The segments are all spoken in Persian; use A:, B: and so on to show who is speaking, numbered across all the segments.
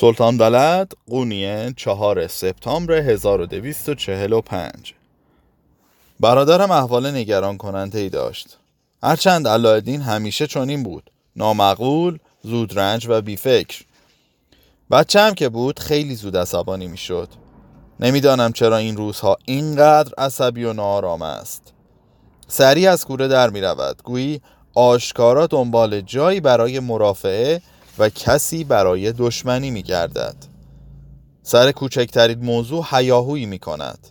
A: سلطان بلد قونیه چهار سپتامبر 1245 برادرم احوال نگران کننده ای داشت. هرچند علایالدین همیشه چنین بود. نامعقول، زودرنج و بیفکر. بچه هم که بود خیلی زود عصبانی می‌شد. نمی‌دانم چرا این روزها اینقدر عصبی و نارام است. سریع از کوره در می گویی آشکارا دنبال جایی برای مرافعه و کسی برای دشمنی می گردد سر کوچکترین موضوع حیاهویی می کند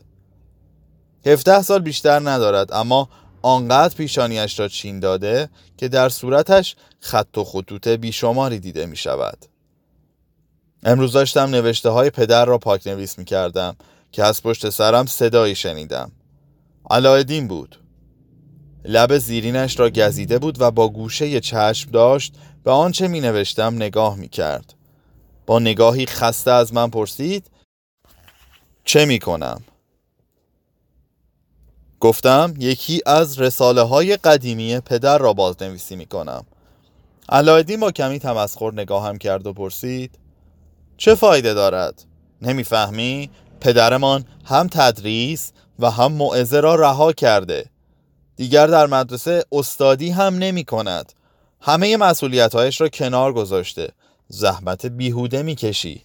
A: هفته سال بیشتر ندارد اما آنقدر پیشانیش را چین داده که در صورتش خط و خطوط بیشماری دیده می شود امروز داشتم نوشته های پدر را پاک نویس می کردم که از پشت سرم صدایی شنیدم. علایدین بود. لب زیرینش را گزیده بود و با گوشه چشم داشت به آنچه می نوشتم نگاه می کرد با نگاهی خسته از من پرسید چه می کنم؟ گفتم یکی از رساله های قدیمی پدر را بازنویسی می کنم علایدین با کمی تمسخر نگاهم کرد و پرسید چه فایده دارد؟ نمی‌فهمی؟ پدرمان هم تدریس و هم موعظه را رها کرده دیگر در مدرسه استادی هم نمی کند. همه مسئولیتهایش را کنار گذاشته. زحمت بیهوده می کشی.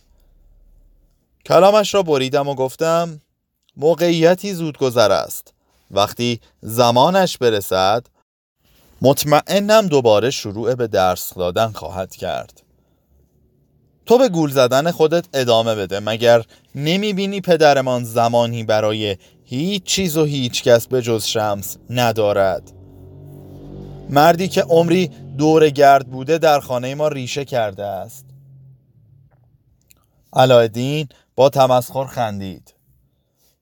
A: کلامش را بریدم و گفتم موقعیتی زود گذر است. وقتی زمانش برسد مطمئنم دوباره شروع به درس دادن خواهد کرد. تو به گول زدن خودت ادامه بده مگر نمی بینی پدرمان زمانی برای هیچ چیز و هیچ کس به جز شمس ندارد. مردی که عمری دور گرد بوده در خانه ما ریشه کرده است. علایدین با تمسخر خندید.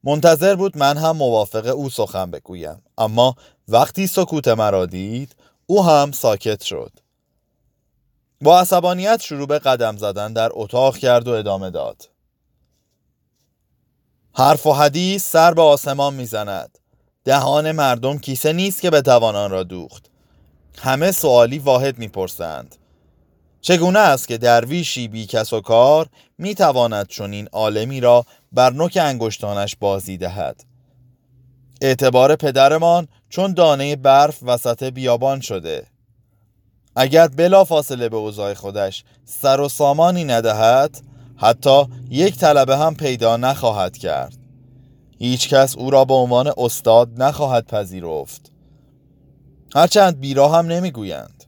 A: منتظر بود من هم موافق او سخن بگویم اما وقتی سکوت مرا دید او هم ساکت شد. با عصبانیت شروع به قدم زدن در اتاق کرد و ادامه داد. حرف و حدیث سر به آسمان می‌زند. دهان مردم کیسه نیست که بتوان آن را دوخت. همه سوالی واحد می‌پرسند. چگونه است که درویشی بی کس و کار می‌تواند چنین عالمی را بر نوک انگشتانش بازی دهد؟ اعتبار پدرمان چون دانه برف وسط بیابان شده. اگر بلا فاصله به اوضاع خودش سر و سامانی ندهد حتی یک طلبه هم پیدا نخواهد کرد. هیچ کس او را به عنوان استاد نخواهد پذیرفت. هرچند بیرا هم نمی‌گویند.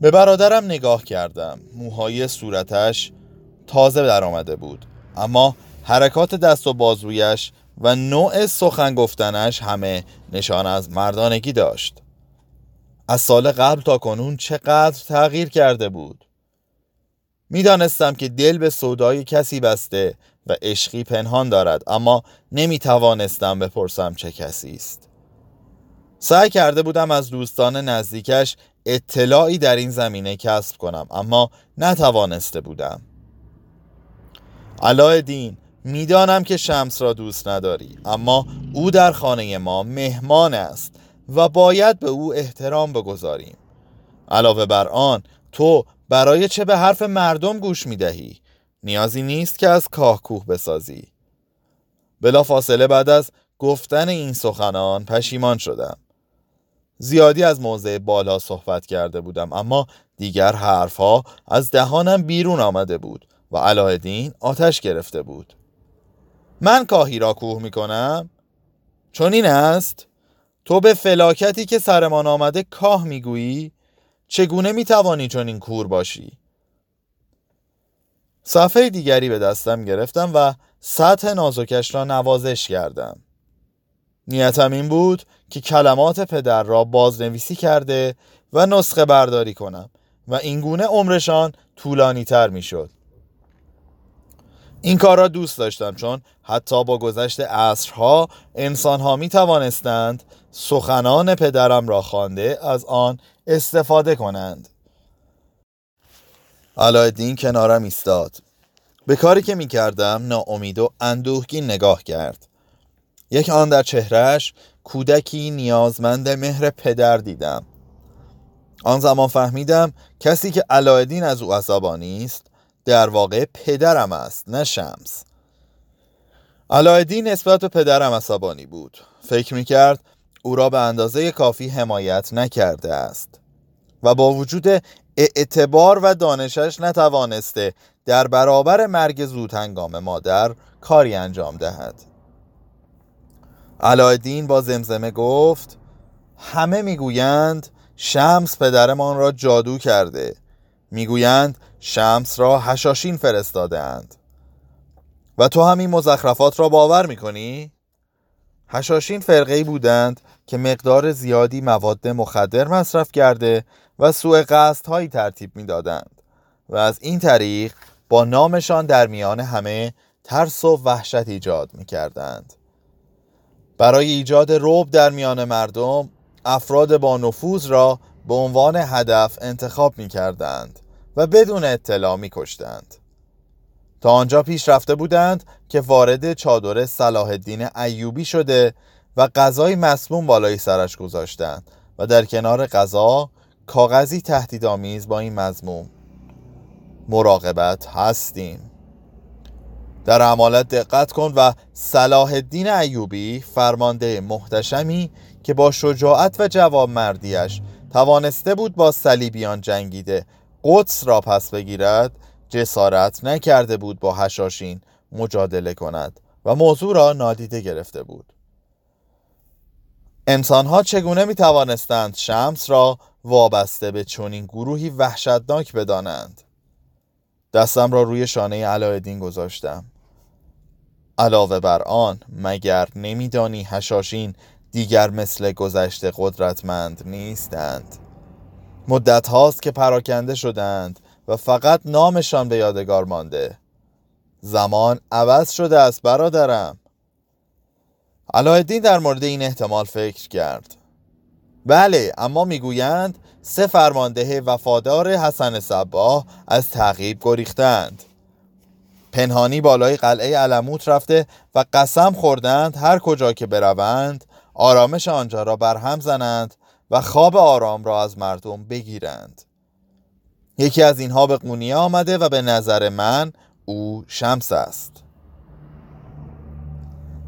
A: به برادرم نگاه کردم. موهای صورتش تازه در آمده بود. اما حرکات دست و بازویش و نوع سخن گفتنش همه نشان از مردانگی داشت. از سال قبل تا کنون چقدر تغییر کرده بود؟ می‌دانستم که دل به سودای کسی بسته و عشقی پنهان دارد اما نمی توانستم بپرسم چه کسی است. سعی کرده بودم از دوستان نزدیکش اطلاعی در این زمینه کسب کنم اما نتوانسته بودم. دین می‌دانم که شمس را دوست نداری اما او در خانه ما مهمان است و باید به او احترام بگذاریم. علاوه بر آن تو برای چه به حرف مردم گوش می دهی؟ نیازی نیست که از کاه کوه بسازی بلا فاصله بعد از گفتن این سخنان پشیمان شدم زیادی از موضع بالا صحبت کرده بودم اما دیگر حرفها از دهانم بیرون آمده بود و علایدین آتش گرفته بود من کاهی را کوه می کنم؟ چون این است؟ تو به فلاکتی که سرمان آمده کاه می‌گویی چگونه می‌توانی چون این کور باشی صفحه دیگری به دستم گرفتم و سطح نازکش را نوازش کردم نیتم این بود که کلمات پدر را بازنویسی کرده و نسخه برداری کنم و اینگونه عمرشان طولانی تر می شد. این کار را دوست داشتم چون حتی با گذشت عصرها انسانها می توانستند سخنان پدرم را خوانده از آن استفاده کنند. علایالدین کنارم ایستاد. به کاری که می کردم ناامید و اندوهگین نگاه کرد. یک آن در چهرش کودکی نیازمند مهر پدر دیدم. آن زمان فهمیدم کسی که علایالدین از او عصبانی است در واقع پدرم است نه شمس. علایدین نسبت به پدرم عصبانی بود. فکر می‌کرد او را به اندازه کافی حمایت نکرده است و با وجود اعتبار و دانشش نتوانسته در برابر مرگ زود هنگام مادر کاری انجام دهد. علایدین با زمزمه گفت همه می‌گویند شمس پدرمان را جادو کرده. می‌گویند شمس را هشاشین فرستاده اند. و تو همین مزخرفات را باور می‌کنی؟ هشاشین فرقه بودند که مقدار زیادی مواد مخدر مصرف کرده و سوء قصد هایی ترتیب می‌دادند و از این طریق با نامشان در میان همه ترس و وحشت ایجاد می کردند. برای ایجاد روب در میان مردم افراد با نفوذ را به عنوان هدف انتخاب می کردند و بدون اطلاع می کشتند. تا آنجا پیش رفته بودند که وارد چادر صلاح الدین ایوبی شده و غذای مسموم بالای سرش گذاشتند و در کنار غذا کاغذی تهدیدآمیز با این مضموم مراقبت هستیم. در عمالت دقت کن و صلاح الدین ایوبی فرمانده محتشمی که با شجاعت و جواب مردیش توانسته بود با صلیبیان جنگیده قدس را پس بگیرد جسارت نکرده بود با هشاشین مجادله کند و موضوع را نادیده گرفته بود. انسانها چگونه می توانستند شمس را وابسته به چنین گروهی وحشتناک بدانند؟ دستم را روی شانه علایالدین گذاشتم. علاوه بر آن مگر نمیدانی هشاشین دیگر مثل گذشته قدرتمند نیستند؟ مدت هاست که پراکنده شدند و فقط نامشان به یادگار مانده. زمان عوض شده است برادرم. علایالدین در مورد این احتمال فکر کرد. بله اما می‌گویند سه فرمانده وفادار حسن صباه از تعقیب گریختند. پنهانی بالای قلعه علموت رفته و قسم خوردند هر کجا که بروند آرامش آنجا را برهم زنند و خواب آرام را از مردم بگیرند. یکی از اینها به قونیه آمده و به نظر من او شمس است.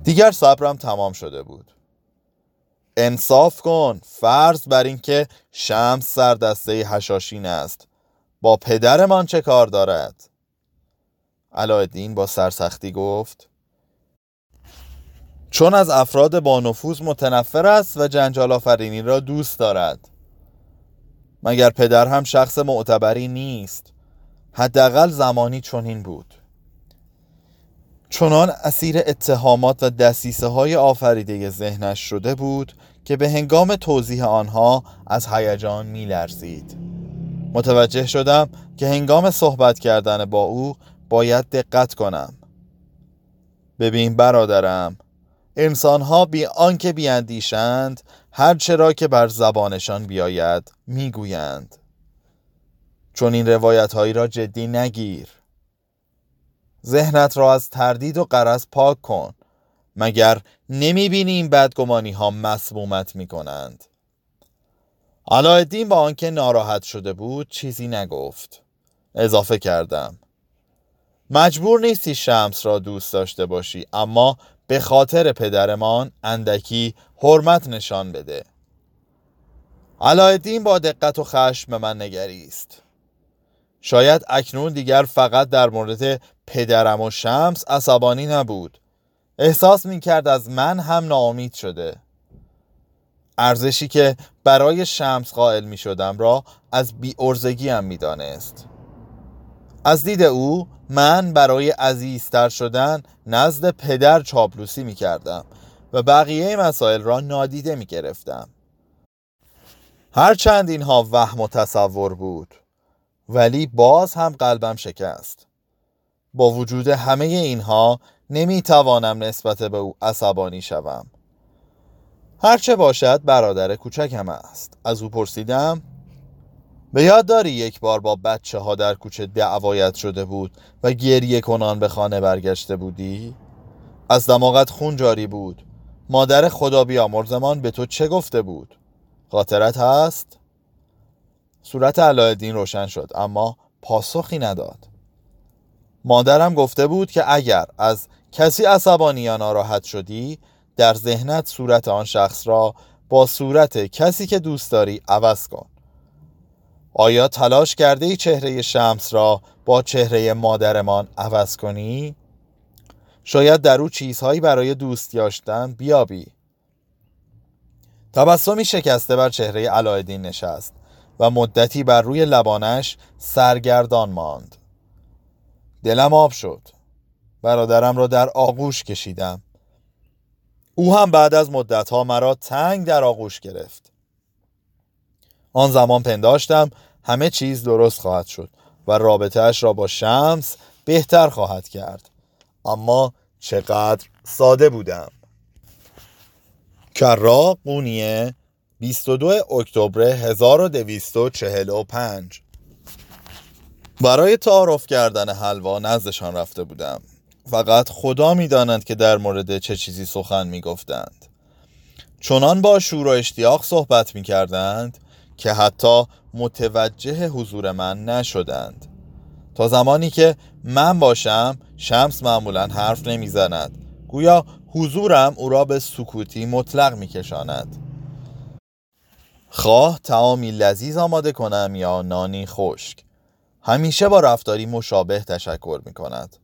A: دیگر صبرم تمام شده بود. انصاف کن فرض بر اینکه شمس سر دسته هشاشین است. با پدرمان چه کار دارد؟ علایالدین با سرسختی گفت چون از افراد با نفوذ متنفر است و جنجال آفرینی را دوست دارد. مگر پدر هم شخص معتبری نیست؟ حداقل زمانی چنین بود. چنان اسیر اتهامات و دسیسه های آفریده ذهنش شده بود که به هنگام توضیح آنها از هیجان میلرزید. متوجه شدم که هنگام صحبت کردن با او باید دقت کنم. ببین برادرم انسانها بی آنکه بیاندیشند هر چرا که بر زبانشان بیاید می‌گویند. چون این روایت هایی را جدی نگیر. ذهنت را از تردید و قرض پاک کن مگر نمی بینی این بدگمانی ها مسمومت می کنند علایالدین با آنکه ناراحت شده بود چیزی نگفت. اضافه کردم. مجبور نیستی شمس را دوست داشته باشی اما به خاطر پدرمان اندکی حرمت نشان بده. علایالدین با دقت و خشم به من نگریست. شاید اکنون دیگر فقط در مورد پدرم و شمس عصبانی نبود. احساس می کرد از من هم ناامید شده. ارزشی که برای شمس قائل می شدم را از بی ارزگی هم می دانست. از دید او من برای عزیزتر شدن نزد پدر چاپلوسی می کردم و بقیه مسائل را نادیده می گرفتم هرچند اینها وهم و تصور بود ولی باز هم قلبم شکست. با وجود همه اینها نمی توانم نسبت به او عصبانی شوم. هرچه باشد برادر کوچکم است. از او پرسیدم به یاد داری یک بار با بچه ها در کوچه دعوایت شده بود و گریه کنان به خانه برگشته بودی؟ از دماغت خون جاری بود مادر خدا بیامرزمان به تو چه گفته بود؟ خاطرت هست؟ صورت علایالدین روشن شد اما پاسخی نداد مادرم گفته بود که اگر از کسی عصبانی یا ناراحت شدی در ذهنت صورت آن شخص را با صورت کسی که دوست داری عوض کن آیا تلاش کرده ای چهره شمس را با چهره مادرمان عوض کنی؟ شاید در او چیزهایی برای دوست داشتن بیابی. تبسمی شکسته بر چهره علایالدین نشست و مدتی بر روی لبانش سرگردان ماند. دلم آب شد. برادرم را در آغوش کشیدم. او هم بعد از مدتها مرا تنگ در آغوش گرفت. آن زمان پنداشتم همه چیز درست خواهد شد و رابطهش را با شمس بهتر خواهد کرد. اما چقدر ساده بودم. کرا قونیه 22 اکتبر 1245 برای تعارف کردن حلوا نزدشان رفته بودم. فقط خدا می‌داند که در مورد چه چیزی سخن می‌گفتند. چنان با شور و اشتیاق صحبت می کردند که حتی متوجه حضور من نشدند. تا زمانی که من باشم شمس معمولا حرف نمی‌زند. گویا حضورم او را به سکوتی مطلق میکشاند. خواه تعامی لذیذ آماده کنم یا نانی خشک. همیشه با رفتاری مشابه تشکر می کند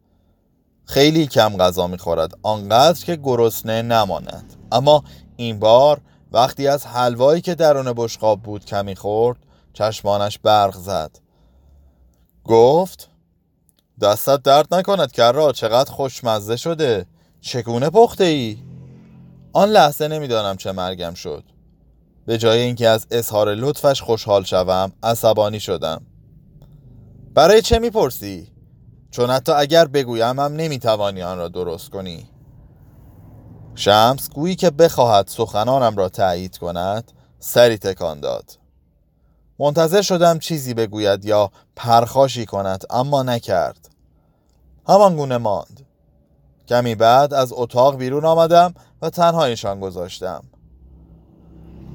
A: خیلی کم غذا می خورد آنقدر که گرسنه نماند. اما این بار وقتی از حلوایی که درون بشقاب بود کمی خورد چشمانش برق زد گفت دستت درد نکند کرا چقدر خوشمزه شده چگونه پخته ای؟ آن لحظه نمی‌دانم چه مرگم شد به جای اینکه از اظهار لطفش خوشحال شوم عصبانی شدم برای چه می‌پرسی؟ چون حتی اگر بگویم هم نمی‌توانی آن را درست کنی شمس گویی که بخواهد سخنانم را تایید کند سری تکان داد. منتظر شدم چیزی بگوید یا پرخاشی کند اما نکرد. همان گونه ماند. کمی بعد از اتاق بیرون آمدم و تنهایشان گذاشتم.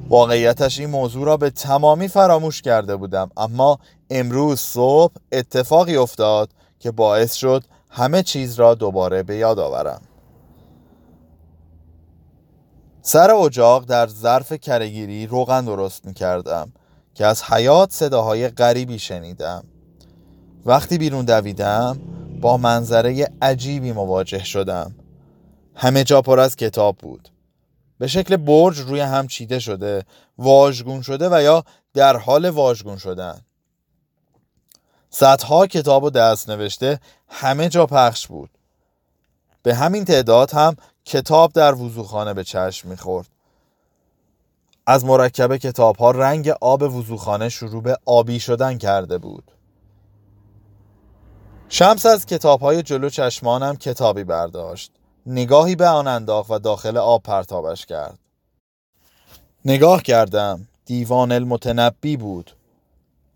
A: واقعیتش این موضوع را به تمامی فراموش کرده بودم اما امروز صبح اتفاقی افتاد که باعث شد همه چیز را دوباره به یاد آورم. سر اجاق در ظرف کرهگیری روغن درست می کردم که از حیات صداهای غریبی شنیدم. وقتی بیرون دویدم با منظره عجیبی مواجه شدم. همه جا پر از کتاب بود. به شکل برج روی هم چیده شده واژگون شده و یا در حال واژگون شدن. صدها کتاب و دست نوشته همه جا پخش بود. به همین تعداد هم کتاب در وضوخانه به چشم می‌خورد. از مرکب کتاب ها رنگ آب وضوخانه شروع به آبی شدن کرده بود. شمس از کتاب های جلو چشمانم کتابی برداشت. نگاهی به آن انداخت و داخل آب پرتابش کرد. نگاه کردم. دیوان المتنبی بود.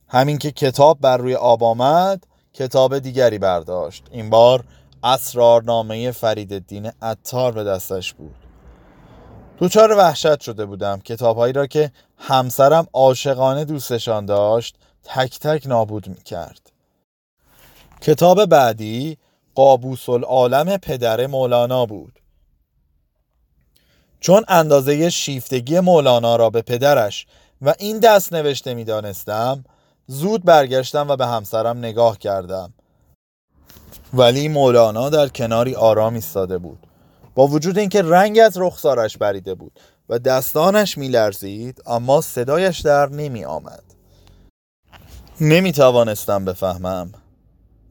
A: همین که کتاب بر روی آب آمد کتاب دیگری برداشت. این بار اسرارنامه فرید الدین عطار به دستش بود. دوچار وحشت شده بودم. کتابهایی را که همسرم عاشقانه دوستشان داشت تک تک نابود می کرد کتاب بعدی قابوس العالم پدر مولانا بود. چون اندازه شیفتگی مولانا را به پدرش و این دست نوشته می دانستم زود برگشتم و به همسرم نگاه کردم. ولی مولانا در کناری آرام ایستاده بود. با وجود اینکه رنگ از رخسارش بریده بود و دستانش میلرزید اما صدایش در نمی آمد. نمی توانستم بفهمم.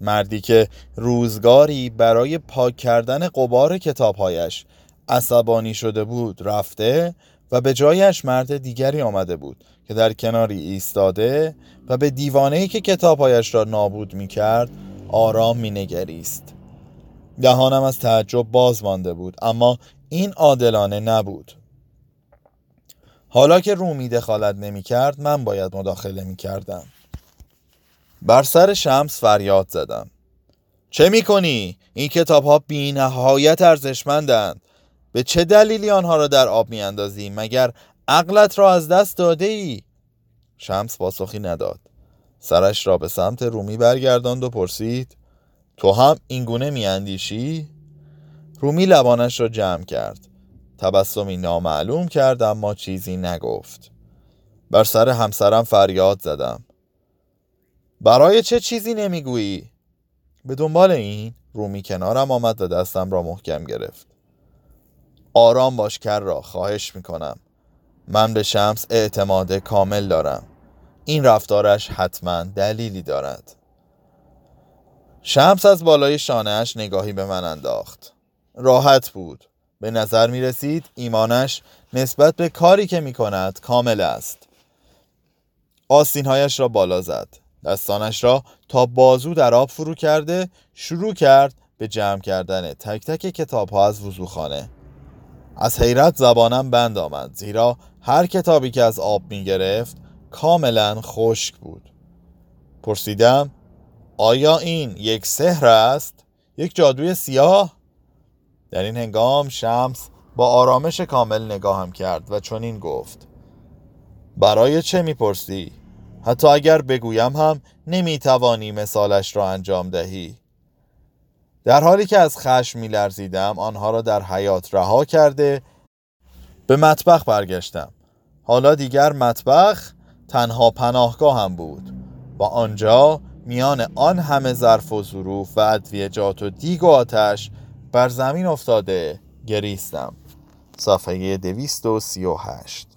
A: مردی که روزگاری برای پاک کردن قبار کتابهایش عصبانی شده بود رفته و به جایش مرد دیگری آمده بود که در کناری ایستاده و به دیوانهی که کتابهایش را نابود می کرد آرام می نگریست دهانم از تعجب باز مانده بود اما این عادلانه نبود حالا که رومی دخالت نمی کرد من باید مداخله می کردم بر سر شمس فریاد زدم چه می کنی؟ این کتاب ها بی نهایت ارزشمندند به چه دلیلی آنها را در آب می اندازی؟ مگر عقلت را از دست داده ای؟ شمس پاسخی نداد سرش را به سمت رومی برگرداند و پرسید تو هم اینگونه میاندیشی؟ رومی لبانش را جمع کرد. تبسمی نامعلوم کرد اما چیزی نگفت. بر سر همسرم فریاد زدم. برای چه چیزی نمی‌گویی؟ به دنبال این؟ رومی کنارم آمد و دستم را محکم گرفت. آرام باش کر را خواهش می‌کنم. من به شمس اعتماد کامل دارم. این رفتارش حتما دلیلی دارد. شمس از بالای شانهش نگاهی به من انداخت. راحت بود. به نظر می رسید ایمانش نسبت به کاری که می کند کامل است. آستینهایش را بالا زد. دستانش را تا بازو در آب فرو کرده شروع کرد به جمع کردن تک تک کتاب ها از وضوخانه از حیرت زبانم بند آمد زیرا هر کتابی که از آب می گرفت کاملا خشک بود پرسیدم آیا این یک سحر است؟ یک جادوی سیاه؟ در این هنگام شمس با آرامش کامل نگاهم کرد و چنین گفت برای چه می‌پرسی؟ حتی اگر بگویم هم نمی‌توانی مثالش را انجام دهی در حالی که از خشم میلرزیدم آنها را در حیات رها کرده به مطبخ برگشتم حالا دیگر مطبخ تنها پناهگاه هم بود و آنجا میان آن همه ظرف و ظروف و ادویجات و دیگ و آتش بر زمین افتاده گریستم. صفحه 238